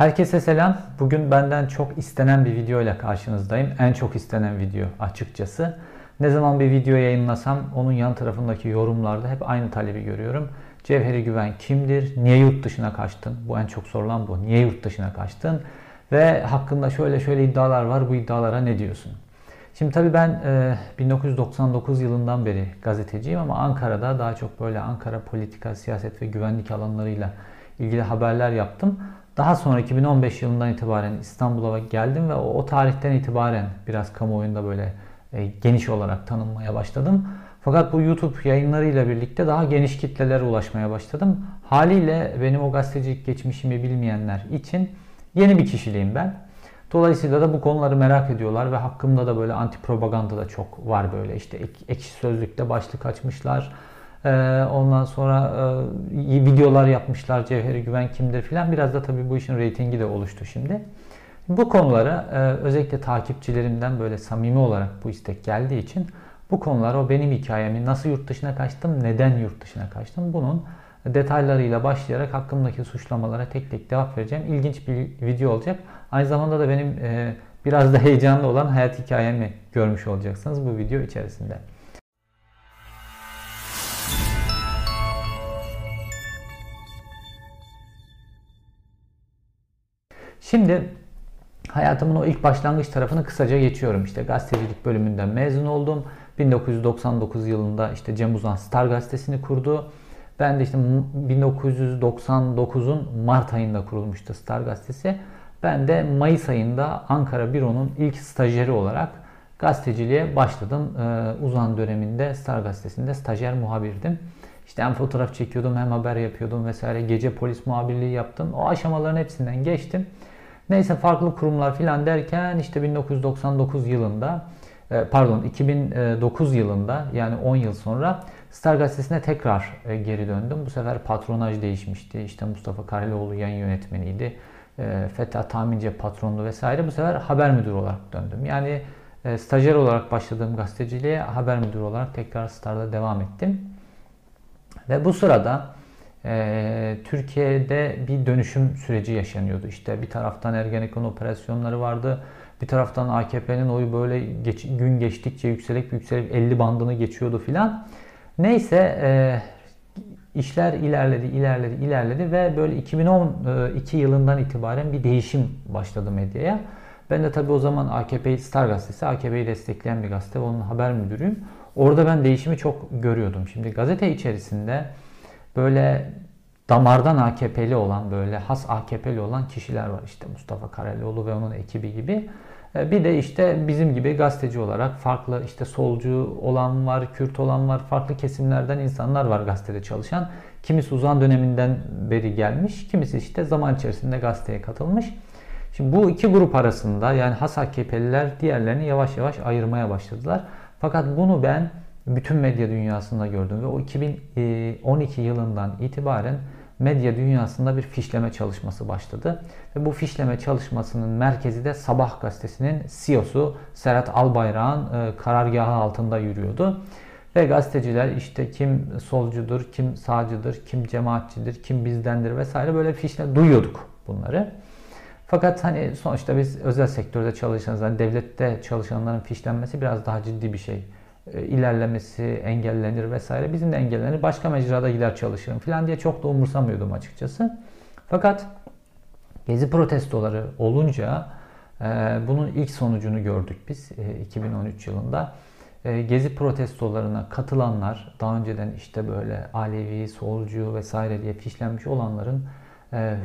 Herkese selam. Bugün benden çok istenen bir video ile karşınızdayım. En çok istenen video açıkçası. Ne zaman bir video yayınlasam onun yan tarafındaki yorumlarda hep aynı talebi görüyorum. Cevheri Güven kimdir? Niye yurt dışına kaçtın? Bu en çok sorulan bu. Niye yurt dışına kaçtın? Ve hakkında şöyle şöyle iddialar var. Bu iddialara ne diyorsun? Şimdi tabii ben e, 1999 yılından beri gazeteciyim ama Ankara'da daha çok böyle Ankara politika, siyaset ve güvenlik alanlarıyla ilgili haberler yaptım. Daha sonra 2015 yılından itibaren İstanbul'a geldim ve o, o tarihten itibaren biraz kamuoyunda böyle e, geniş olarak tanınmaya başladım. Fakat bu YouTube yayınlarıyla birlikte daha geniş kitlelere ulaşmaya başladım. Haliyle benim o gazetecilik geçmişimi bilmeyenler için yeni bir kişiliğim ben. Dolayısıyla da bu konuları merak ediyorlar ve hakkımda da böyle anti propaganda da çok var böyle işte ek, ekşi sözlükte başlık açmışlar. Ee, ondan sonra e, videolar yapmışlar Cevheri Güven kimdir filan. Biraz da tabii bu işin reytingi de oluştu şimdi. Bu konulara e, özellikle takipçilerimden böyle samimi olarak bu istek geldiği için bu konular o benim hikayemi nasıl yurt dışına kaçtım, neden yurt dışına kaçtım bunun detaylarıyla başlayarak hakkımdaki suçlamalara tek tek cevap vereceğim. İlginç bir video olacak. Aynı zamanda da benim e, biraz da heyecanlı olan hayat hikayemi görmüş olacaksınız bu video içerisinde. Şimdi hayatımın o ilk başlangıç tarafını kısaca geçiyorum. İşte gazetecilik bölümünden mezun oldum. 1999 yılında işte Cem Uzan Star gazetesini kurdu. Ben de işte 1999'un Mart ayında kurulmuştu Star gazetesi. Ben de Mayıs ayında Ankara Büro'nun ilk stajyeri olarak gazeteciliğe başladım. Ee, Uzan döneminde Star gazetesinde stajyer muhabirdim. İşte hem fotoğraf çekiyordum hem haber yapıyordum vesaire. Gece polis muhabirliği yaptım. O aşamaların hepsinden geçtim. Neyse farklı kurumlar filan derken işte 1999 yılında e, pardon 2009 yılında yani 10 yıl sonra Star Gazetesi'ne tekrar e, geri döndüm. Bu sefer patronaj değişmişti. İşte Mustafa Karalioğlu yayın yönetmeniydi. E, Fetha Tahmince patronlu vesaire. Bu sefer haber müdürü olarak döndüm. Yani stajyer olarak başladığım gazeteciliğe haber müdürü olarak tekrar Star'da devam ettim. Ve bu sırada e, Türkiye'de bir dönüşüm süreci yaşanıyordu. İşte bir taraftan Ergenekon operasyonları vardı. Bir taraftan AKP'nin oyu böyle geç, gün geçtikçe yükselip yükselip 50 bandını geçiyordu filan. Neyse e, işler ilerledi, ilerledi, ilerledi ve böyle 2012 yılından itibaren bir değişim başladı medyaya. Ben de tabii o zaman AKP Star Gazetesi, AKP'yi destekleyen bir gazete onun haber müdürüyüm. Orada ben değişimi çok görüyordum. Şimdi gazete içerisinde böyle damardan AKP'li olan böyle has AKP'li olan kişiler var. İşte Mustafa Karalioğlu ve onun ekibi gibi. E, bir de işte bizim gibi gazeteci olarak farklı işte solcu olan var, Kürt olan var, farklı kesimlerden insanlar var gazetede çalışan. Kimisi uzan döneminden beri gelmiş, kimisi işte zaman içerisinde gazeteye katılmış. Şimdi bu iki grup arasında yani has AKP'liler diğerlerini yavaş yavaş ayırmaya başladılar. Fakat bunu ben bütün medya dünyasında gördüm ve o 2012 yılından itibaren medya dünyasında bir fişleme çalışması başladı. Ve bu fişleme çalışmasının merkezi de Sabah gazetesinin CEO'su Serhat Albayrak'ın e, karargahı altında yürüyordu. Ve gazeteciler işte kim solcudur, kim sağcıdır, kim cemaatçidir, kim bizdendir vesaire böyle fişle duyuyorduk bunları. Fakat hani sonuçta biz özel sektörde çalışanlar, yani devlette çalışanların fişlenmesi biraz daha ciddi bir şey e, ilerlemesi engellenir vesaire. Bizim de engellenir. Başka mecrada gider çalışırım falan diye çok da umursamıyordum açıkçası. Fakat gezi protestoları olunca e, bunun ilk sonucunu gördük biz 2013 e, yılında. Gezi protestolarına katılanlar daha önceden işte böyle Alevi, solcu vesaire diye fişlenmiş olanların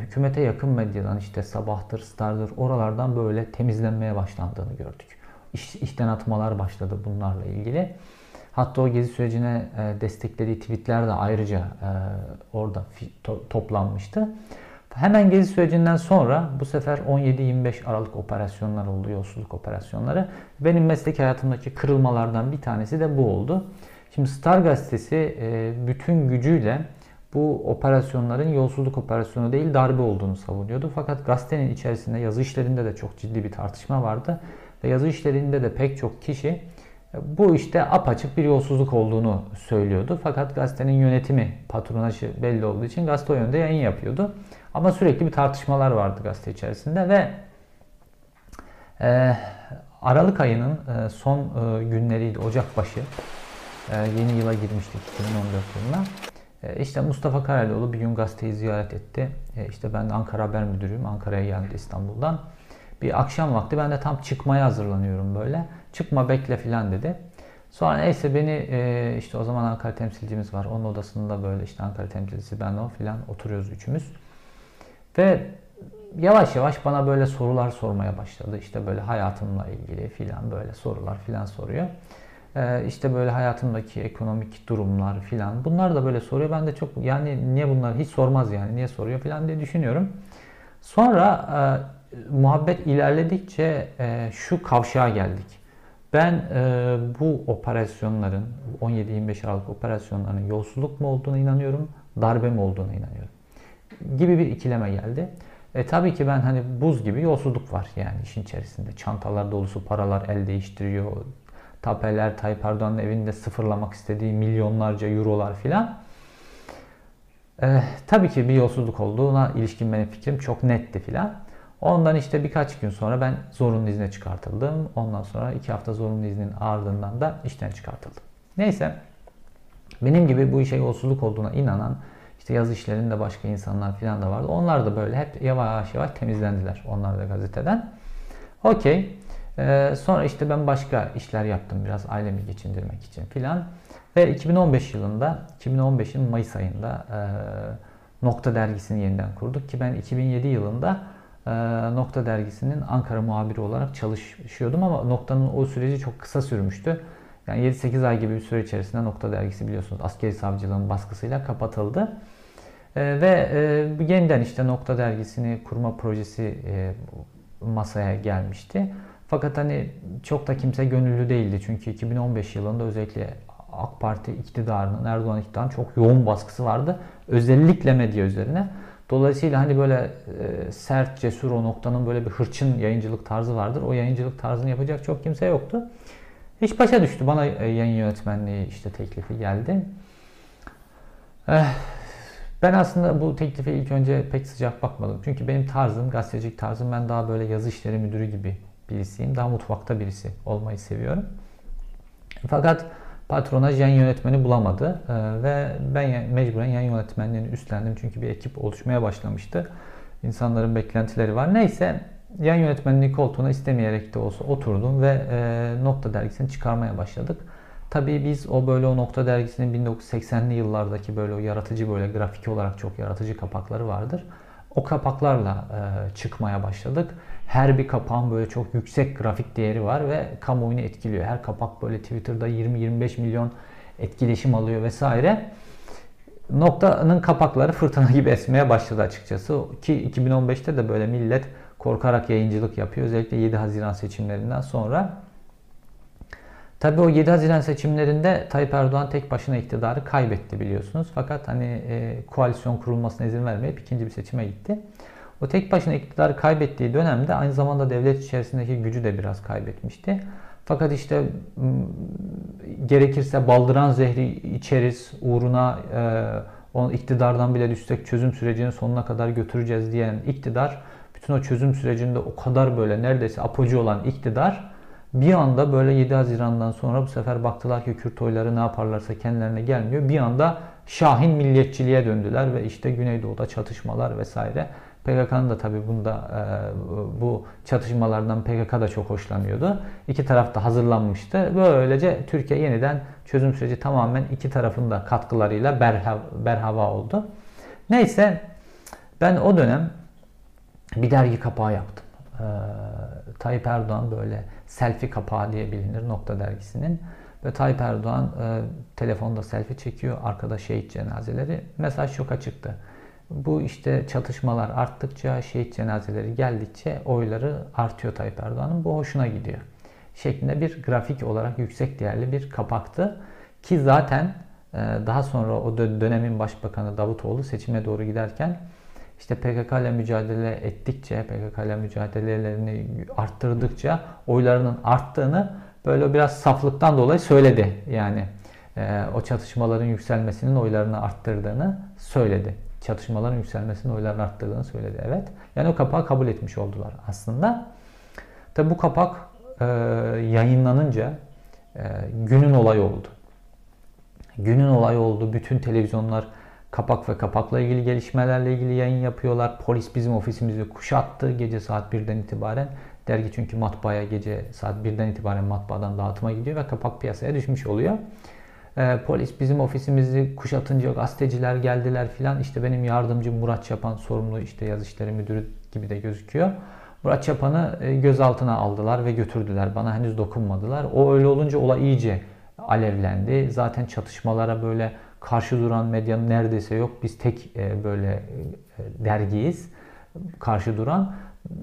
hükümete yakın medyadan işte Sabah'tır, Star'dır oralardan böyle temizlenmeye başlandığını gördük iş, işten atmalar başladı bunlarla ilgili. Hatta o gezi sürecine e, desteklediği tweetler de ayrıca e, orada to, toplanmıştı. Hemen gezi sürecinden sonra bu sefer 17-25 Aralık operasyonlar oldu, yolsuzluk operasyonları. Benim meslek hayatımdaki kırılmalardan bir tanesi de bu oldu. Şimdi Star gazetesi e, bütün gücüyle bu operasyonların yolsuzluk operasyonu değil darbe olduğunu savunuyordu. Fakat gazetenin içerisinde yazı işlerinde de çok ciddi bir tartışma vardı ve yazı işlerinde de pek çok kişi e, bu işte apaçık bir yolsuzluk olduğunu söylüyordu. Fakat gazetenin yönetimi, patronajı belli olduğu için gazete o yönde yayın yapıyordu. Ama sürekli bir tartışmalar vardı gazete içerisinde ve e, Aralık ayının e, son e, günleriydi, Ocak başı. E, yeni yıla girmiştik 2014 yılına. E, işte Mustafa Karalioğlu bir gün gazeteyi ziyaret etti. E, işte ben de Ankara Haber Müdürüyüm. Ankara'ya geldi İstanbul'dan. Bir akşam vakti ben de tam çıkmaya hazırlanıyorum böyle. Çıkma bekle filan dedi. Sonra neyse beni e, işte o zaman Ankara temsilcimiz var. Onun odasında böyle işte Ankara temsilcisi ben o filan oturuyoruz üçümüz. Ve yavaş yavaş bana böyle sorular sormaya başladı. İşte böyle hayatımla ilgili filan böyle sorular filan soruyor. Ee, işte böyle hayatımdaki ekonomik durumlar filan. Bunlar da böyle soruyor. Ben de çok yani niye bunlar hiç sormaz yani niye soruyor filan diye düşünüyorum. Sonra e, muhabbet ilerledikçe e, şu kavşağa geldik. Ben e, bu operasyonların 17-25 Aralık operasyonlarının yolsuzluk mu olduğuna inanıyorum, darbe mi olduğuna inanıyorum gibi bir ikileme geldi. E tabii ki ben hani buz gibi yolsuzluk var yani işin içerisinde. Çantalar dolusu paralar el değiştiriyor. Tapeler Tayyip Erdoğan'ın evinde sıfırlamak istediği milyonlarca eurolar filan. E, tabii ki bir yolsuzluk olduğuna ilişkin benim fikrim çok netti filan. Ondan işte birkaç gün sonra ben zorunlu izne çıkartıldım. Ondan sonra iki hafta zorunlu iznin ardından da işten çıkartıldım. Neyse benim gibi bu işe yolsuzluk olduğuna inanan işte yaz işlerinde başka insanlar falan da vardı. Onlar da böyle hep yavaş yavaş temizlendiler. Onlar da gazeteden. Okey. Ee, sonra işte ben başka işler yaptım biraz ailemi geçindirmek için filan. Ve 2015 yılında, 2015'in Mayıs ayında e, Nokta dergisini yeniden kurduk ki ben 2007 yılında Nokta dergisinin Ankara muhabiri olarak çalışıyordum ama Nokta'nın o süreci çok kısa sürmüştü. Yani 7-8 ay gibi bir süre içerisinde Nokta dergisi biliyorsunuz askeri savcılığın baskısıyla kapatıldı. E, ve e, yeniden işte Nokta dergisini kurma projesi e, masaya gelmişti. Fakat hani çok da kimse gönüllü değildi. Çünkü 2015 yılında özellikle AK Parti iktidarının, Erdoğan iktidarının çok yoğun baskısı vardı. Özellikle medya üzerine. Dolayısıyla hani böyle e, sert, cesur o noktanın böyle bir hırçın yayıncılık tarzı vardır. O yayıncılık tarzını yapacak çok kimse yoktu. İş başa düştü. Bana e, yayın yönetmenliği işte teklifi geldi. Eh, ben aslında bu teklife ilk önce pek sıcak bakmadım. Çünkü benim tarzım, gazetecilik tarzım ben daha böyle yazı işleri müdürü gibi birisiyim. Daha mutfakta birisi olmayı seviyorum. Fakat patronaj yan yönetmeni bulamadı ee, ve ben mecburen yan yönetmenliğini üstlendim çünkü bir ekip oluşmaya başlamıştı. İnsanların beklentileri var. Neyse yan yönetmenliği koltuğuna istemeyerek de olsa oturdum ve e, Nokta dergisini çıkarmaya başladık. Tabii biz o böyle o Nokta dergisinin 1980'li yıllardaki böyle o yaratıcı böyle grafik olarak çok yaratıcı kapakları vardır. O kapaklarla e, çıkmaya başladık. Her bir kapağın böyle çok yüksek grafik değeri var ve kamuoyunu etkiliyor. Her kapak böyle Twitter'da 20-25 milyon etkileşim alıyor vesaire. Nokta'nın kapakları fırtına gibi esmeye başladı açıkçası. Ki 2015'te de böyle millet korkarak yayıncılık yapıyor. Özellikle 7 Haziran seçimlerinden sonra. Tabii o 7 Haziran seçimlerinde Tayyip Erdoğan tek başına iktidarı kaybetti biliyorsunuz. Fakat hani e, koalisyon kurulmasına izin vermeyip ikinci bir seçime gitti. O tek başına iktidarı kaybettiği dönemde aynı zamanda devlet içerisindeki gücü de biraz kaybetmişti. Fakat işte gerekirse baldıran zehri içeriz uğruna e, onu iktidardan bile düşsek çözüm sürecini sonuna kadar götüreceğiz diyen iktidar bütün o çözüm sürecinde o kadar böyle neredeyse apocu olan iktidar bir anda böyle 7 Haziran'dan sonra bu sefer baktılar ki Kürt oyları ne yaparlarsa kendilerine gelmiyor. Bir anda Şahin milliyetçiliğe döndüler ve işte Güneydoğu'da çatışmalar vesaire. PKK'nın da tabii bunda e, bu çatışmalardan PKK da çok hoşlanıyordu. İki taraf da hazırlanmıştı. Böylece Türkiye yeniden çözüm süreci tamamen iki tarafın da katkılarıyla berhava, berhava oldu. Neyse ben o dönem bir dergi kapağı yaptım. Ee, Tayyip Erdoğan böyle selfie kapağı diye bilinir Nokta dergisinin. Ve Tayyip Erdoğan e, telefonda selfie çekiyor. Arkada şehit cenazeleri. Mesaj çok açıktı. Bu işte çatışmalar arttıkça, şehit cenazeleri geldikçe oyları artıyor Tayyip Erdoğan'ın. Bu hoşuna gidiyor. Şeklinde bir grafik olarak yüksek değerli bir kapaktı. Ki zaten e, daha sonra o dönemin başbakanı Davutoğlu seçime doğru giderken işte PKK ile mücadele ettikçe, PKK ile mücadelelerini arttırdıkça oylarının arttığını böyle biraz saflıktan dolayı söyledi. Yani e, o çatışmaların yükselmesinin oylarını arttırdığını söyledi çatışmaların yükselmesini oyların arttırdığını söyledi. Evet. Yani o kapağı kabul etmiş oldular aslında. Tabi bu kapak e, yayınlanınca e, günün olayı oldu. Günün olayı oldu. Bütün televizyonlar kapak ve kapakla ilgili gelişmelerle ilgili yayın yapıyorlar. Polis bizim ofisimizi kuşattı gece saat 1'den itibaren. Dergi çünkü matbaaya gece saat 1'den itibaren matbaadan dağıtıma gidiyor ve kapak piyasaya düşmüş oluyor. Ee, polis bizim ofisimizi kuşatınca gazeteciler geldiler filan. İşte benim yardımcım Murat Çapan sorumlu işte yaz işleri müdürü gibi de gözüküyor. Murat Çapan'ı e, gözaltına aldılar ve götürdüler. Bana henüz dokunmadılar. O öyle olunca olay iyice alevlendi. Zaten çatışmalara böyle karşı duran medyanın neredeyse yok. Biz tek e, böyle e, dergiyiz karşı duran.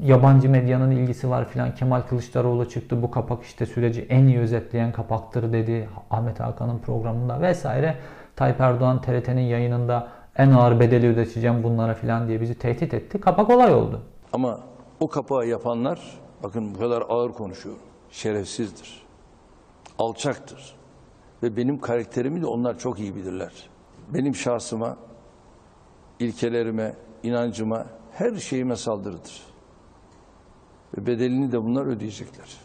Yabancı medyanın ilgisi var filan. Kemal Kılıçdaroğlu çıktı. Bu kapak işte süreci en iyi özetleyen kapaktır dedi. Ahmet Hakan'ın programında vesaire. Tayyip Erdoğan TRT'nin yayınında en ağır bedeli ödeteceğim bunlara filan diye bizi tehdit etti. Kapak olay oldu. Ama o kapağı yapanlar bakın bu kadar ağır konuşuyorum. Şerefsizdir. Alçaktır. Ve benim karakterimi de onlar çok iyi bilirler. Benim şahsıma, ilkelerime, inancıma, her şeyime saldırıdır. Ve bedelini de bunlar ödeyecekler.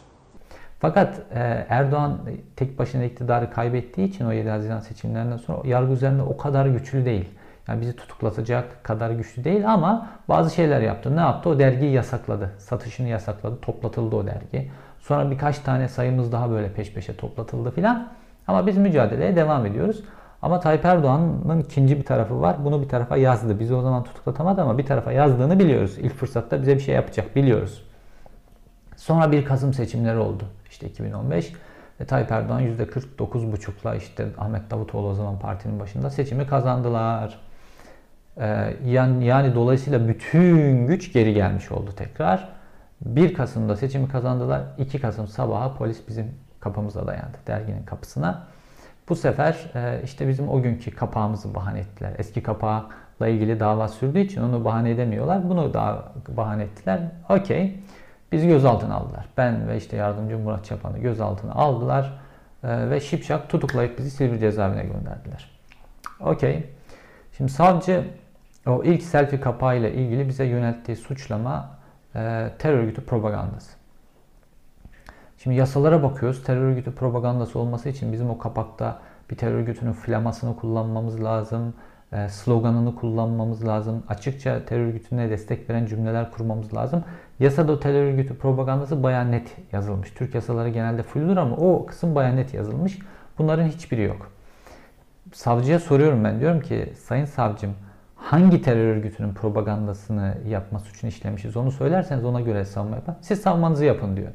Fakat e, Erdoğan tek başına iktidarı kaybettiği için o 7 Haziran seçimlerinden sonra yargı üzerinde o kadar güçlü değil. Yani bizi tutuklatacak kadar güçlü değil ama bazı şeyler yaptı. Ne yaptı? O dergiyi yasakladı. Satışını yasakladı. Toplatıldı o dergi. Sonra birkaç tane sayımız daha böyle peş peşe toplatıldı filan. Ama biz mücadeleye devam ediyoruz. Ama Tayyip Erdoğan'ın ikinci bir tarafı var. Bunu bir tarafa yazdı. Bizi o zaman tutuklatamadı ama bir tarafa yazdığını biliyoruz. İlk fırsatta bize bir şey yapacak biliyoruz. Sonra bir Kasım seçimleri oldu. İşte 2015. Ve Tayyip Erdoğan %49,5'la işte Ahmet Davutoğlu o zaman partinin başında seçimi kazandılar. Ee, yani, yani dolayısıyla bütün güç geri gelmiş oldu tekrar. 1 Kasım'da seçimi kazandılar. 2 Kasım sabaha polis bizim kapımıza dayandı. Derginin kapısına. Bu sefer e, işte bizim o günkü kapağımızı bahane ettiler. Eski kapakla ilgili dava sürdüğü için onu bahane edemiyorlar. Bunu da bahane ettiler. Okey. Bizi gözaltına aldılar. Ben ve işte yardımcı Murat Çapan'ı gözaltına aldılar. E, ve şipşak tutuklayıp bizi Silivri cezaevine gönderdiler. Okey. Şimdi savcı o ilk selfie kapağıyla ilgili bize yönelttiği suçlama e, terör örgütü propagandası. Şimdi yasalara bakıyoruz. Terör örgütü propagandası olması için bizim o kapakta bir terör örgütünün flamasını kullanmamız lazım. E, sloganını kullanmamız lazım. Açıkça terör örgütüne destek veren cümleler kurmamız lazım. Yasada o terör örgütü propagandası bayağı net yazılmış. Türk yasaları genelde fulldur ama o kısım bayağı net yazılmış. Bunların hiçbiri yok. Savcıya soruyorum ben diyorum ki sayın savcım hangi terör örgütünün propagandasını yapma suçunu işlemişiz onu söylerseniz ona göre savunma yapar. Siz savunmanızı yapın diyor.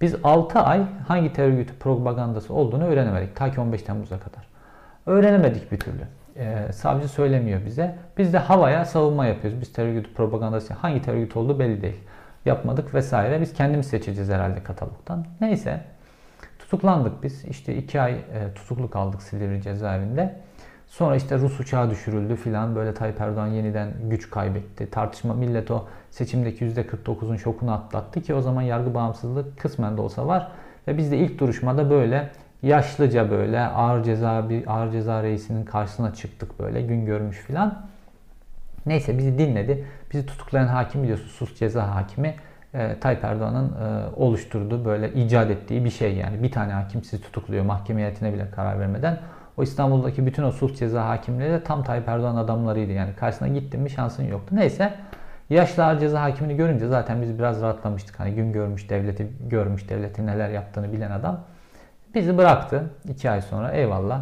Biz 6 ay hangi terör örgütü propagandası olduğunu öğrenemedik. Ta ki 15 Temmuz'a kadar. Öğrenemedik bir türlü. Ee, savcı söylemiyor bize. Biz de havaya savunma yapıyoruz. Biz terör örgütü propagandası hangi terör örgütü olduğu belli değil. Yapmadık vesaire. Biz kendimiz seçeceğiz herhalde katalogdan. Neyse. Tutuklandık biz. İşte 2 ay e, tutuklu kaldık Silivri cezaevinde. Sonra işte Rus uçağı düşürüldü filan böyle Tayyip Erdoğan yeniden güç kaybetti. Tartışma millet o seçimdeki %49'un şokunu atlattı ki o zaman yargı bağımsızlığı kısmen de olsa var. Ve biz de ilk duruşmada böyle yaşlıca böyle ağır ceza bir ağır ceza reisinin karşısına çıktık böyle gün görmüş filan. Neyse bizi dinledi. Bizi tutuklayan hakim biliyorsun sus ceza hakimi e, Tayyip Erdoğan'ın e, oluşturduğu böyle icat ettiği bir şey yani. Bir tane hakim sizi tutukluyor mahkeme heyetine bile karar vermeden. O İstanbul'daki bütün o sulh ceza hakimleri de tam Tayyip Erdoğan adamlarıydı. Yani karşısına gittin mi şansın yoktu. Neyse yaşlı ağır ceza hakimini görünce zaten biz biraz rahatlamıştık. Hani gün görmüş devleti, görmüş devletin neler yaptığını bilen adam. Bizi bıraktı iki ay sonra eyvallah.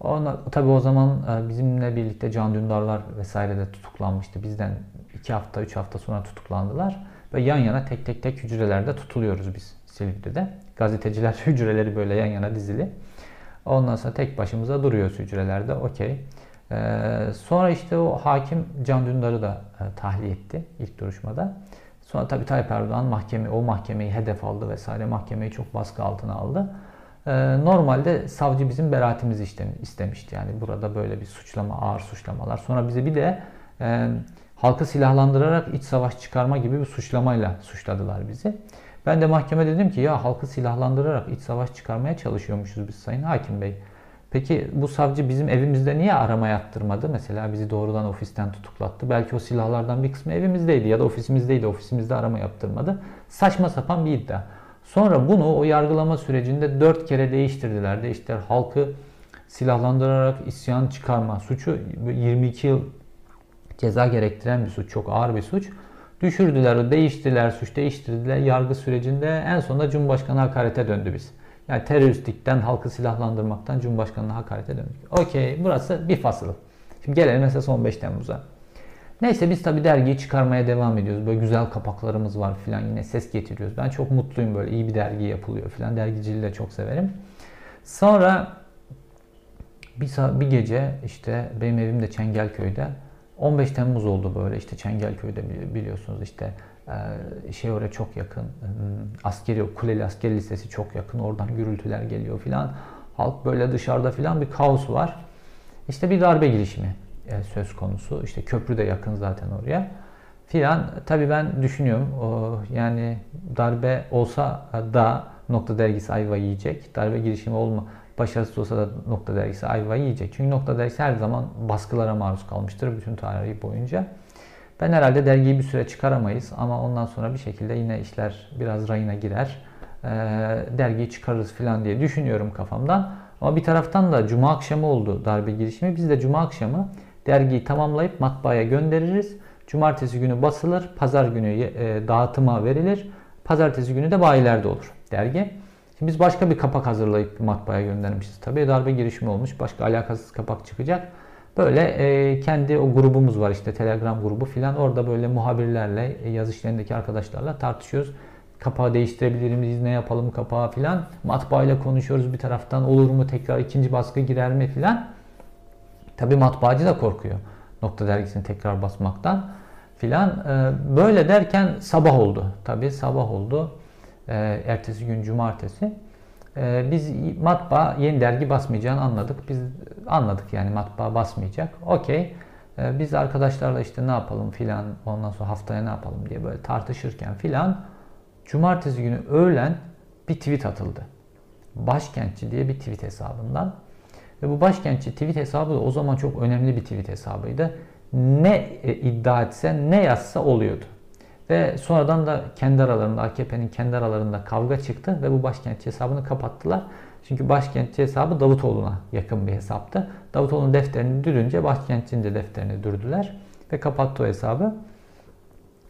Ona, tabii o zaman e, bizimle birlikte Can Dündarlar vesaire de tutuklanmıştı. Bizden iki hafta, üç hafta sonra tutuklandılar. Ve yan yana tek tek tek hücrelerde tutuluyoruz biz Silivri'de. Gazeteciler hücreleri böyle yan yana dizili. Ondan sonra tek başımıza duruyoruz hücrelerde. Okey. Ee, sonra işte o hakim Can Dündar'ı da e, tahliye etti ilk duruşmada. Sonra tabii Tayyip Erdoğan mahkeme, o mahkemeyi hedef aldı vesaire. Mahkemeyi çok baskı altına aldı. Ee, normalde savcı bizim beraatimizi istemişti. Yani burada böyle bir suçlama, ağır suçlamalar. Sonra bize bir de e, halkı silahlandırarak iç savaş çıkarma gibi bir suçlamayla suçladılar bizi. Ben de mahkeme dedim ki ya halkı silahlandırarak iç savaş çıkarmaya çalışıyormuşuz biz Sayın Hakim Bey. Peki bu savcı bizim evimizde niye arama yaptırmadı? Mesela bizi doğrudan ofisten tutuklattı. Belki o silahlardan bir kısmı evimizdeydi ya da ofisimizdeydi. Ofisimizde arama yaptırmadı. Saçma sapan bir iddia. Sonra bunu o yargılama sürecinde dört kere değiştirdiler. Değiştiler. Halkı silahlandırarak isyan çıkarma suçu 22 yıl ceza gerektiren bir suç. Çok ağır bir suç. Düşürdüler, değiştiler, suç değiştirdiler. Yargı sürecinde en sonunda Cumhurbaşkanı hakarete döndü biz. Yani teröristlikten, halkı silahlandırmaktan Cumhurbaşkanı'na hakarete döndük. Okey, burası bir fasıl. Şimdi gelelim mesela 15 Temmuz'a. Neyse biz tabi dergiyi çıkarmaya devam ediyoruz. Böyle güzel kapaklarımız var filan yine ses getiriyoruz. Ben çok mutluyum böyle iyi bir dergi yapılıyor filan. Dergiciliği de çok severim. Sonra bir, bir gece işte benim evim de Çengelköy'de. 15 Temmuz oldu böyle işte Çengelköy'de biliyorsunuz işte şey oraya çok yakın. Askeri Kuleli Askeri Lisesi çok yakın. Oradan gürültüler geliyor filan. Halk böyle dışarıda filan bir kaos var. İşte bir darbe girişimi söz konusu. İşte köprü de yakın zaten oraya. Filan tabii ben düşünüyorum yani darbe olsa da Nokta Dergisi ayva yiyecek. Darbe girişimi olma başarısız olsa da Nokta Dergisi ayva yiyecek. Çünkü Nokta Dergisi her zaman baskılara maruz kalmıştır bütün tarihi boyunca. Ben herhalde dergiyi bir süre çıkaramayız ama ondan sonra bir şekilde yine işler biraz rayına girer. E, dergiyi çıkarırız falan diye düşünüyorum kafamdan. Ama bir taraftan da cuma akşamı oldu darbe girişimi. Biz de cuma akşamı dergiyi tamamlayıp matbaaya göndeririz. Cumartesi günü basılır, pazar günü e, dağıtıma verilir. Pazartesi günü de bayilerde olur dergi. Şimdi biz başka bir kapak hazırlayıp matbaaya göndermişiz. Tabii darbe girişimi olmuş. Başka alakasız kapak çıkacak. Böyle e, kendi o grubumuz var işte Telegram grubu filan. Orada böyle muhabirlerle, e, yaz arkadaşlarla tartışıyoruz. Kapağı değiştirebilir miyiz, ne yapalım kapağı filan. Matbaayla konuşuyoruz bir taraftan. Olur mu tekrar ikinci baskı girer mi filan. Tabi matbaacı da korkuyor. Nokta dergisini tekrar basmaktan filan. E, böyle derken sabah oldu. Tabi sabah oldu. E, ertesi gün cumartesi. Ee, biz matbaa yeni dergi basmayacağını anladık. Biz anladık yani matbaa basmayacak. Okey. Ee, biz arkadaşlarla işte ne yapalım filan ondan sonra haftaya ne yapalım diye böyle tartışırken filan cumartesi günü öğlen bir tweet atıldı. Başkentçi diye bir tweet hesabından. Ve bu başkentçi tweet hesabı da o zaman çok önemli bir tweet hesabıydı. Ne e, iddia etse ne yazsa oluyordu. Ve sonradan da kendi aralarında AKP'nin kendi aralarında kavga çıktı ve bu başkentçi hesabını kapattılar. Çünkü başkentçi hesabı Davutoğlu'na yakın bir hesaptı. Davutoğlu'nun defterini dürünce başkentçinin de defterini dürdüler ve kapattı o hesabı.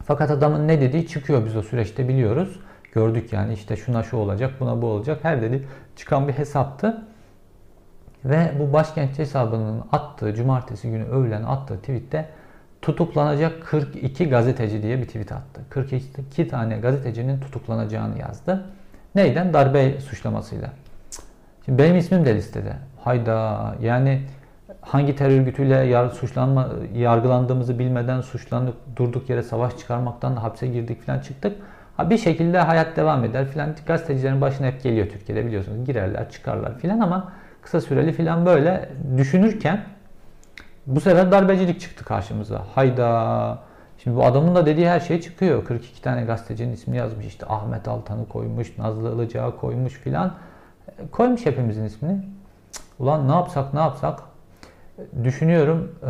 Fakat adamın ne dediği çıkıyor biz o süreçte biliyoruz. Gördük yani işte şuna şu olacak, buna bu olacak. Her dedi çıkan bir hesaptı. Ve bu başkentçi hesabının attığı, cumartesi günü öğlen attığı tweette tutuklanacak 42 gazeteci diye bir tweet attı. 42 tane gazetecinin tutuklanacağını yazdı. Neyden? Darbe suçlamasıyla. Şimdi benim ismim de listede. Hayda yani hangi terör örgütüyle yar, suçlanma, yargılandığımızı bilmeden suçlandık, durduk yere savaş çıkarmaktan hapse girdik falan çıktık. Ha bir şekilde hayat devam eder filan. Gazetecilerin başına hep geliyor Türkiye'de biliyorsunuz. Girerler, çıkarlar filan ama kısa süreli filan böyle düşünürken bu sefer darbecilik çıktı karşımıza. Hayda. Şimdi bu adamın da dediği her şey çıkıyor. 42 tane gazetecinin ismini yazmış. İşte Ahmet Altan'ı koymuş, Nazlı Ilıcağı koymuş filan. Koymuş hepimizin ismini. Ulan ne yapsak ne yapsak? Düşünüyorum. Ee,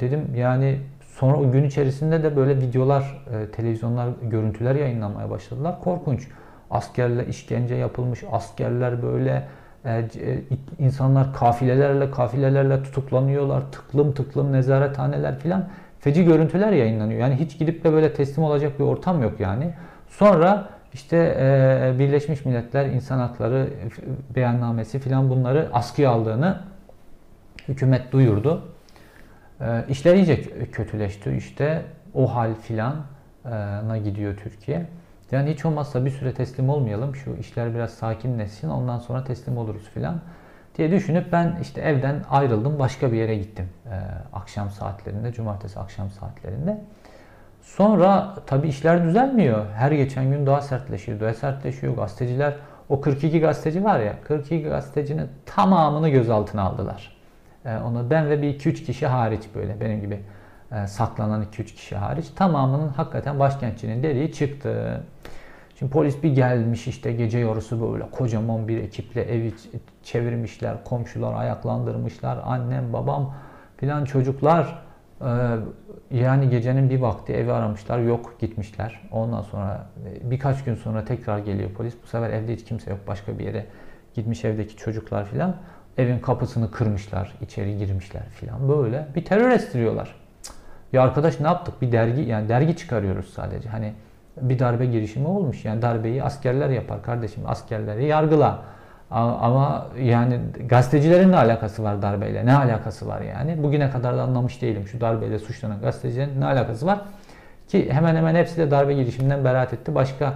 dedim yani sonra o gün içerisinde de böyle videolar, e, televizyonlar, görüntüler yayınlamaya başladılar. Korkunç. Askerle işkence yapılmış, askerler böyle e, e, insanlar kafilelerle kafilelerle tutuklanıyorlar. Tıklım tıklım nezarethaneler filan. Feci görüntüler yayınlanıyor. Yani hiç gidip de böyle teslim olacak bir ortam yok yani. Sonra işte e, Birleşmiş Milletler İnsan Hakları beyannamesi filan bunları askıya aldığını hükümet duyurdu. E, işler iyice kötüleşti. İşte o hal filana gidiyor Türkiye. Yani hiç olmazsa bir süre teslim olmayalım. Şu işler biraz sakinleşsin. Ondan sonra teslim oluruz filan diye düşünüp ben işte evden ayrıldım. Başka bir yere gittim. Ee, akşam saatlerinde, cumartesi akşam saatlerinde. Sonra tabii işler düzelmiyor. Her geçen gün daha sertleşiyor, daha sertleşiyor. Gazeteciler, o 42 gazeteci var ya, 42 gazetecinin tamamını gözaltına aldılar. Ee, onu ben ve bir 2-3 kişi hariç böyle benim gibi e, saklanan 2-3 kişi hariç tamamının hakikaten başkentçinin dediği çıktı. Şimdi polis bir gelmiş işte gece yarısı böyle kocaman bir ekiple evi çevirmişler, komşular ayaklandırmışlar, annem, babam filan çocuklar e, yani gecenin bir vakti evi aramışlar, yok gitmişler. Ondan sonra e, birkaç gün sonra tekrar geliyor polis. Bu sefer evde hiç kimse yok, başka bir yere gitmiş evdeki çocuklar filan. Evin kapısını kırmışlar, içeri girmişler filan böyle. Bir terör estiriyorlar. Ya arkadaş ne yaptık? Bir dergi yani dergi çıkarıyoruz sadece. Hani bir darbe girişimi olmuş. Yani darbeyi askerler yapar kardeşim. Askerleri yargıla. Ama yani gazetecilerin ne alakası var darbeyle? Ne alakası var yani? Bugüne kadar da anlamış değilim şu darbeyle suçlanan gazetecilerin ne alakası var? Ki hemen hemen hepsi de darbe girişiminden beraat etti. Başka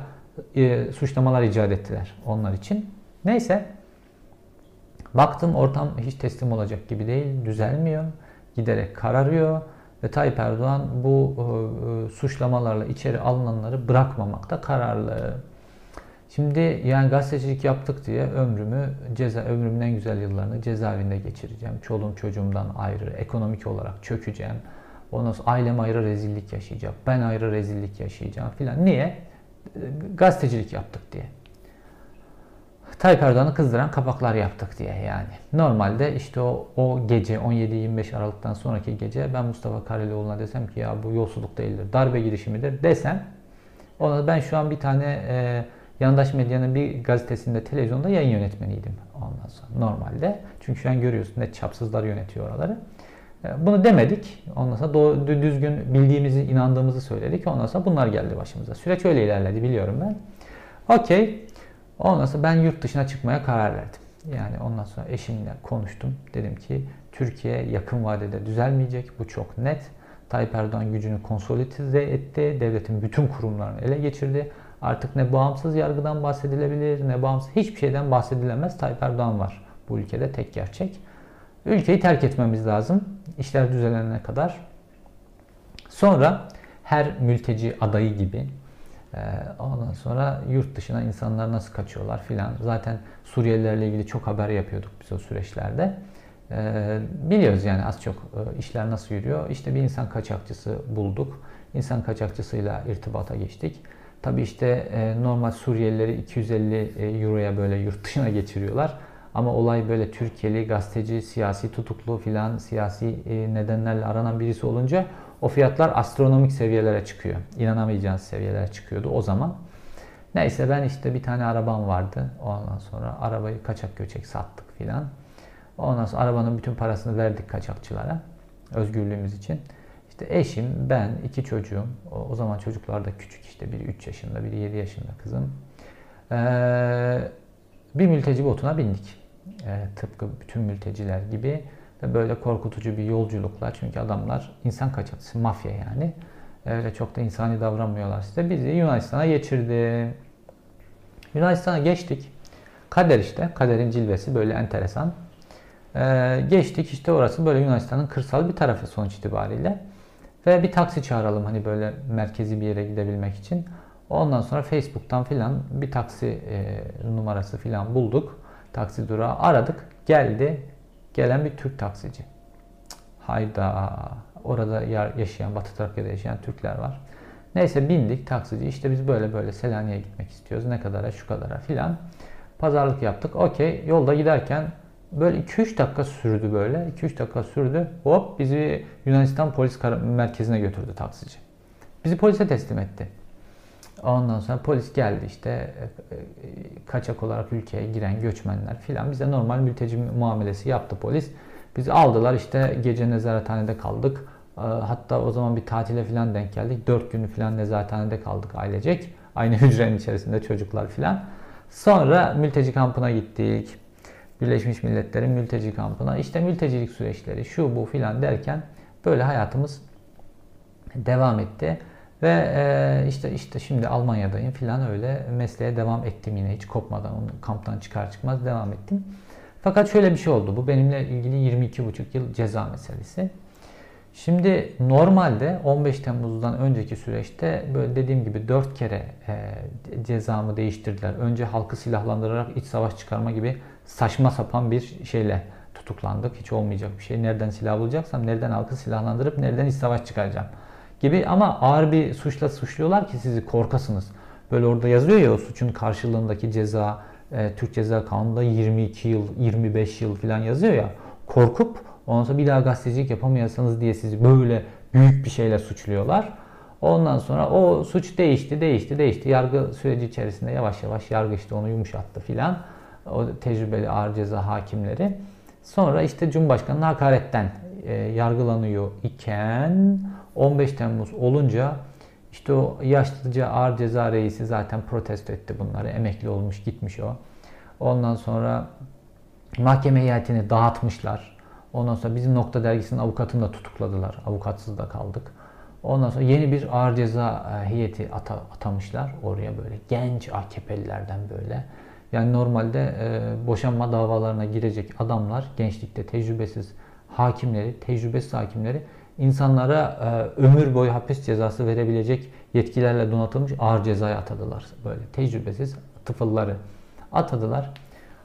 e, suçlamalar icat ettiler onlar için. Neyse. Baktım ortam hiç teslim olacak gibi değil. Düzelmiyor. Giderek kararıyor. Ve Tayyip Erdoğan bu e, e, suçlamalarla içeri alınanları bırakmamakta kararlı. Şimdi yani gazetecilik yaptık diye ömrümü ceza ömrümün en güzel yıllarını cezaevinde geçireceğim. Çoluğum çocuğumdan ayrı, ekonomik olarak çökeceğim. Ondan sonra ailem ayrı rezillik yaşayacak. Ben ayrı rezillik yaşayacağım filan. Niye? E, gazetecilik yaptık diye. Tayyip Erdoğan'ı kızdıran kapaklar yaptık diye yani. Normalde işte o, o gece 17-25 Aralık'tan sonraki gece ben Mustafa Karalioğlu'na desem ki ya bu yolsuzluk değildir, darbe girişimidir desem ona ben şu an bir tane e, yandaş medyanın bir gazetesinde, televizyonda yayın yönetmeniydim ondan sonra normalde. Çünkü şu an görüyorsun ne çapsızlar yönetiyor oraları. E, bunu demedik. Ondan sonra doğru, düzgün bildiğimizi, inandığımızı söyledik. Ondan sonra bunlar geldi başımıza. Süreç öyle ilerledi biliyorum ben. Okey. Ondan sonra ben yurt dışına çıkmaya karar verdim. Yani ondan sonra eşimle konuştum. Dedim ki Türkiye yakın vadede düzelmeyecek. Bu çok net. Tayyip Erdoğan gücünü konsolide etti. Devletin bütün kurumlarını ele geçirdi. Artık ne bağımsız yargıdan bahsedilebilir ne bağımsız hiçbir şeyden bahsedilemez. Tayyip Erdoğan var bu ülkede tek gerçek. Ülkeyi terk etmemiz lazım. İşler düzelene kadar. Sonra her mülteci adayı gibi ee, ondan sonra yurt dışına insanlar nasıl kaçıyorlar filan. Zaten Suriyelilerle ilgili çok haber yapıyorduk biz o süreçlerde. Ee, biliyoruz yani az çok e, işler nasıl yürüyor. İşte bir insan kaçakçısı bulduk. İnsan kaçakçısıyla irtibata geçtik. Tabi işte e, normal Suriyelileri 250 e, euroya böyle yurt dışına geçiriyorlar. Ama olay böyle Türkiye'li gazeteci, siyasi tutuklu filan siyasi nedenlerle aranan birisi olunca o fiyatlar astronomik seviyelere çıkıyor. İnanamayacağınız seviyelere çıkıyordu o zaman. Neyse ben işte bir tane arabam vardı. Ondan sonra arabayı kaçak göçek sattık filan. Ondan sonra arabanın bütün parasını verdik kaçakçılara. Özgürlüğümüz için. İşte eşim, ben, iki çocuğum. O, zaman çocuklar da küçük işte. Biri 3 yaşında, biri 7 yaşında kızım. Ee, bir mülteci botuna bindik. Ee, tıpkı bütün mülteciler gibi. Ve böyle korkutucu bir yolculukla çünkü adamlar insan kaçakçısı, mafya yani. Öyle çok da insani davranmıyorlar size. Bizi Yunanistan'a geçirdi. Yunanistan'a geçtik. Kader işte. Kaderin cilvesi böyle enteresan. Ee, geçtik işte orası böyle Yunanistan'ın kırsal bir tarafı sonuç itibariyle. Ve bir taksi çağıralım hani böyle merkezi bir yere gidebilmek için. Ondan sonra Facebook'tan filan bir taksi e, numarası filan bulduk. Taksi durağı aradık. Geldi gelen bir Türk taksici. Hayda. Orada yaşayan, Batı Trakya'da yaşayan Türkler var. Neyse bindik taksici. İşte biz böyle böyle Selanik'e gitmek istiyoruz. Ne kadara şu kadara filan. Pazarlık yaptık. Okey. Yolda giderken böyle 2-3 dakika sürdü böyle. 2-3 dakika sürdü. Hop bizi Yunanistan polis merkezine götürdü taksici. Bizi polise teslim etti. Ondan sonra polis geldi işte e, e, kaçak olarak ülkeye giren göçmenler filan bize normal mülteci muamelesi yaptı polis. Bizi aldılar işte gece nezarethanede kaldık. E, hatta o zaman bir tatile filan denk geldik. Dört günü filan nezarethanede kaldık ailecek. Aynı hücrenin içerisinde çocuklar filan. Sonra mülteci kampına gittik. Birleşmiş Milletler'in mülteci kampına. İşte mültecilik süreçleri şu bu filan derken böyle hayatımız devam etti. Ve e, işte işte şimdi Almanya'dayım filan öyle mesleğe devam ettim yine hiç kopmadan onu kamptan çıkar çıkmaz devam ettim. Fakat şöyle bir şey oldu. Bu benimle ilgili 22,5 yıl ceza meselesi. Şimdi normalde 15 Temmuz'dan önceki süreçte böyle dediğim gibi 4 kere e, cezamı değiştirdiler. Önce halkı silahlandırarak iç savaş çıkarma gibi saçma sapan bir şeyle tutuklandık. Hiç olmayacak bir şey. Nereden silah bulacaksam, nereden halkı silahlandırıp nereden iç savaş çıkaracağım gibi ama ağır bir suçla suçluyorlar ki sizi korkasınız. böyle orada yazıyor ya o suçun karşılığındaki ceza e, Türk Ceza Kanunu'nda 22 yıl, 25 yıl falan yazıyor ya. Korkup ondan sonra bir daha gazetecilik yapamıyorsanız diye sizi böyle büyük bir şeyle suçluyorlar. Ondan sonra o suç değişti, değişti, değişti. Yargı süreci içerisinde yavaş yavaş yargı işte onu yumuşattı filan. O tecrübeli ağır ceza hakimleri. Sonra işte Cumhurbaşkanı'nın hakaretten e, yargılanıyor iken 15 Temmuz olunca işte o yaşlıca ağır ceza reisi zaten protesto etti bunları. Emekli olmuş gitmiş o. Ondan sonra mahkeme heyetini dağıtmışlar. Ondan sonra bizim Nokta Dergisi'nin avukatını da tutukladılar. Avukatsız da kaldık. Ondan sonra yeni bir ağır ceza e, heyeti ata, atamışlar oraya böyle. Genç AKP'lilerden böyle. Yani normalde e, boşanma davalarına girecek adamlar, gençlikte tecrübesiz hakimleri, tecrübesiz hakimleri insanlara e, ömür boyu hapis cezası verebilecek yetkilerle donatılmış ağır cezaya atadılar. Böyle tecrübesiz tıfılları atadılar.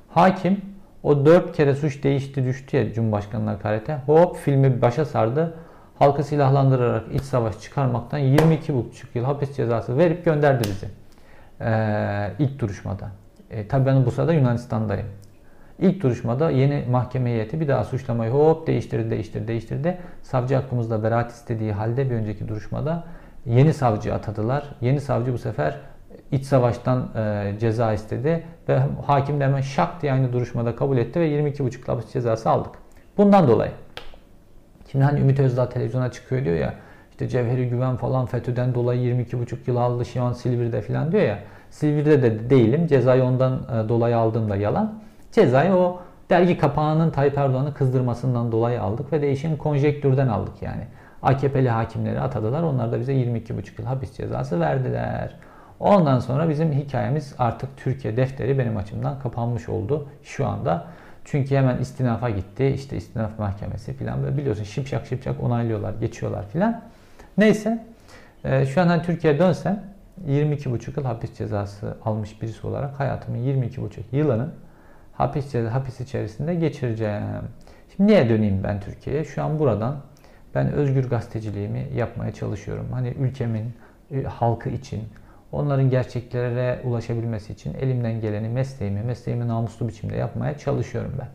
Hakim o dört kere suç değişti düştü ya Cumhurbaşkanı'na hakarete. Hop filmi başa sardı. Halkı silahlandırarak iç savaş çıkarmaktan 22,5 yıl hapis cezası verip gönderdi bizi. Ee, ilk duruşmada. E, tabii ben bu sırada Yunanistan'dayım. İlk duruşmada yeni mahkeme heyeti bir daha suçlamayı hop değiştirdi, değiştirdi, değiştirdi. Savcı hakkımızda beraat istediği halde bir önceki duruşmada yeni savcı atadılar. Yeni savcı bu sefer iç savaştan e, ceza istedi ve hakim de hemen şak diye aynı duruşmada kabul etti ve 22,5 hapis cezası aldık. Bundan dolayı. Şimdi hani Ümit Özdağ televizyona çıkıyor diyor ya işte Cevheri Güven falan FETÖ'den dolayı 22,5 yıl aldı şu an Silivri'de falan diyor ya. Silivri'de de değilim. Cezayı ondan e, dolayı aldığım da yalan. Cezayı o dergi kapağının Tayyip Erdoğan'ı kızdırmasından dolayı aldık ve değişim konjektürden aldık yani. AKP'li hakimleri atadılar. Onlar da bize 22,5 yıl hapis cezası verdiler. Ondan sonra bizim hikayemiz artık Türkiye defteri benim açımdan kapanmış oldu şu anda. Çünkü hemen istinafa gitti. İşte istinaf mahkemesi falan böyle biliyorsun şipşak şipşak onaylıyorlar, geçiyorlar filan. Neyse e, şu an hani Türkiye'ye dönsem 22,5 yıl hapis cezası almış birisi olarak hayatımın 22,5 yılını hapis, hapis içerisinde geçireceğim. Şimdi niye döneyim ben Türkiye'ye? Şu an buradan ben özgür gazeteciliğimi yapmaya çalışıyorum. Hani ülkemin e, halkı için, onların gerçeklere ulaşabilmesi için elimden geleni mesleğimi, mesleğimi namuslu biçimde yapmaya çalışıyorum ben.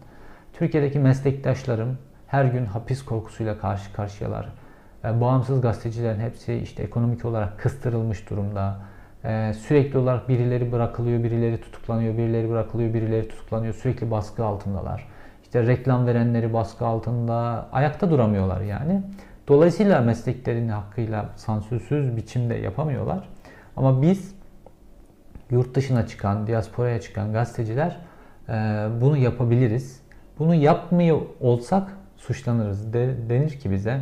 Türkiye'deki meslektaşlarım her gün hapis korkusuyla karşı karşıyalar. E, bağımsız gazetecilerin hepsi işte ekonomik olarak kıstırılmış durumda. E, sürekli olarak birileri bırakılıyor, birileri tutuklanıyor, birileri bırakılıyor, birileri tutuklanıyor. Sürekli baskı altındalar. İşte reklam verenleri baskı altında ayakta duramıyorlar yani. Dolayısıyla mesleklerini hakkıyla sansürsüz biçimde yapamıyorlar. Ama biz yurt dışına çıkan, diasporaya çıkan gazeteciler e, bunu yapabiliriz. Bunu yapmıyor olsak suçlanırız. De, denir ki bize.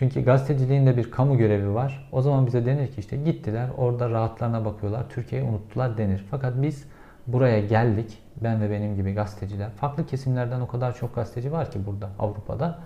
Çünkü gazeteciliğin de bir kamu görevi var. O zaman bize denir ki işte gittiler orada rahatlarına bakıyorlar. Türkiye'yi unuttular denir. Fakat biz buraya geldik. Ben ve benim gibi gazeteciler. Farklı kesimlerden o kadar çok gazeteci var ki burada Avrupa'da.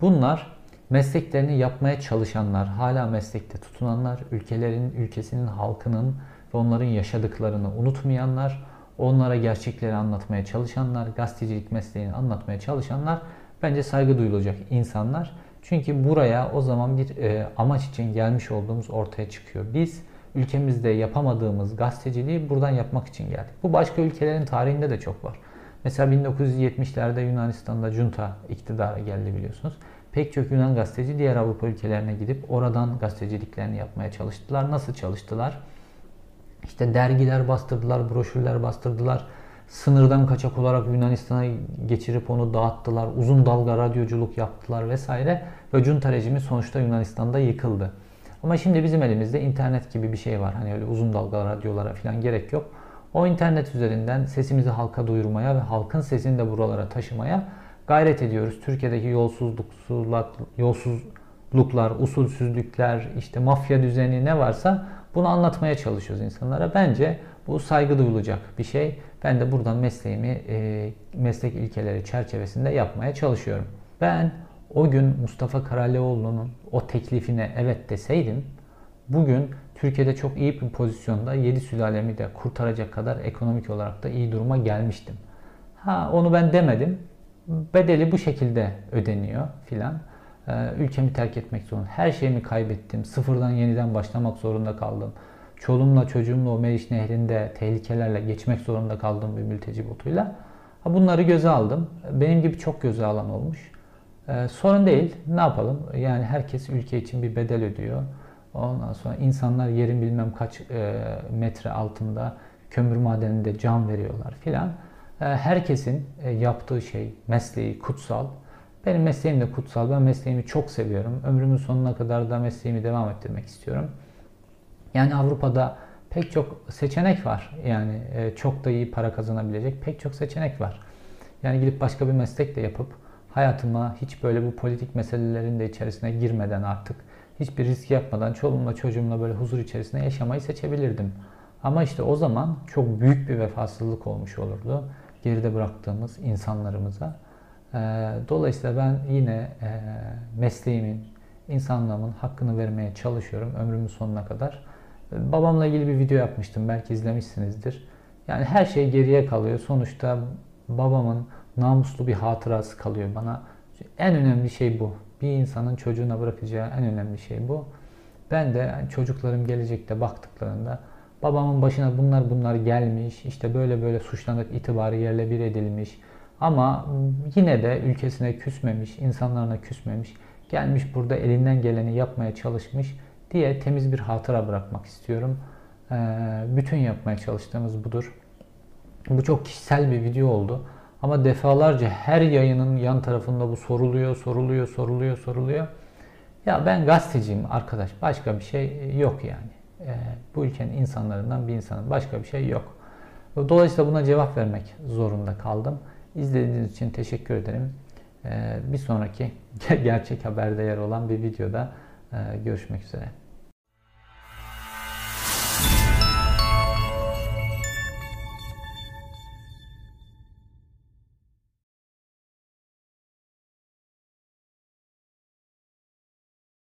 Bunlar mesleklerini yapmaya çalışanlar, hala meslekte tutunanlar, ülkelerin, ülkesinin halkının ve onların yaşadıklarını unutmayanlar, onlara gerçekleri anlatmaya çalışanlar, gazetecilik mesleğini anlatmaya çalışanlar bence saygı duyulacak insanlar. Çünkü buraya o zaman bir e, amaç için gelmiş olduğumuz ortaya çıkıyor. Biz ülkemizde yapamadığımız gazeteciliği buradan yapmak için geldik. Bu başka ülkelerin tarihinde de çok var. Mesela 1970'lerde Yunanistan'da junta iktidara geldi biliyorsunuz. Pek çok Yunan gazeteci diğer Avrupa ülkelerine gidip oradan gazeteciliklerini yapmaya çalıştılar. Nasıl çalıştılar? İşte dergiler bastırdılar, broşürler bastırdılar. Sınırdan kaçak olarak Yunanistan'a geçirip onu dağıttılar. Uzun dalga radyoculuk yaptılar vesaire. Ve junta rejimi sonuçta Yunanistan'da yıkıldı. Ama şimdi bizim elimizde internet gibi bir şey var. Hani öyle uzun dalga radyolara falan gerek yok. O internet üzerinden sesimizi halka duyurmaya ve halkın sesini de buralara taşımaya gayret ediyoruz. Türkiye'deki yolsuzluklar, yolsuzluklar, usulsüzlükler, işte mafya düzeni ne varsa bunu anlatmaya çalışıyoruz insanlara. Bence bu saygı duyulacak bir şey. Ben de buradan mesleğimi e, meslek ilkeleri çerçevesinde yapmaya çalışıyorum. Ben o gün Mustafa Karalioğlu'nun o teklifine evet deseydim bugün Türkiye'de çok iyi bir pozisyonda 7 sülalemi de kurtaracak kadar ekonomik olarak da iyi duruma gelmiştim. Ha onu ben demedim. Bedeli bu şekilde ödeniyor filan. Ee, ülkemi terk etmek zorunda. Her şeyimi kaybettim. Sıfırdan yeniden başlamak zorunda kaldım. Çoluğumla çocuğumla o Meriç Nehri'nde tehlikelerle geçmek zorunda kaldığım bir mülteci botuyla. Bunları göze aldım. Benim gibi çok göze alan olmuş. Ee, sorun değil. Ne yapalım? Yani herkes ülke için bir bedel ödüyor. Ondan sonra insanlar yerin bilmem kaç e, metre altında kömür madeninde can veriyorlar filan. E, herkesin e, yaptığı şey, mesleği kutsal. Benim mesleğim de kutsal. Ben mesleğimi çok seviyorum. Ömrümün sonuna kadar da mesleğimi devam ettirmek istiyorum. Yani Avrupa'da pek çok seçenek var. Yani e, çok da iyi para kazanabilecek pek çok seçenek var. Yani gidip başka bir meslek de yapıp hayatıma hiç böyle bu politik meselelerin de içerisine girmeden artık hiçbir risk yapmadan çoluğumla çocuğumla böyle huzur içerisinde yaşamayı seçebilirdim. Ama işte o zaman çok büyük bir vefasızlık olmuş olurdu geride bıraktığımız insanlarımıza. Ee, Dolayısıyla ben yine e, mesleğimin, insanlığımın hakkını vermeye çalışıyorum ömrümün sonuna kadar. Babamla ilgili bir video yapmıştım belki izlemişsinizdir. Yani her şey geriye kalıyor. Sonuçta babamın namuslu bir hatırası kalıyor bana. En önemli şey bu. Bir insanın çocuğuna bırakacağı en önemli şey bu. Ben de çocuklarım gelecekte baktıklarında babamın başına bunlar bunlar gelmiş, işte böyle böyle suçlanıp itibarı yerle bir edilmiş. Ama yine de ülkesine küsmemiş, insanlarına küsmemiş, gelmiş burada elinden geleni yapmaya çalışmış diye temiz bir hatıra bırakmak istiyorum. Ee, bütün yapmaya çalıştığımız budur. Bu çok kişisel bir video oldu. Ama defalarca her yayının yan tarafında bu soruluyor, soruluyor, soruluyor, soruluyor. Ya ben gazeteciyim arkadaş. Başka bir şey yok yani. Ee, bu ülkenin insanlarından bir insanın başka bir şey yok. Dolayısıyla buna cevap vermek zorunda kaldım. İzlediğiniz için teşekkür ederim. Ee, bir sonraki gerçek haberde yer olan bir videoda e, görüşmek üzere.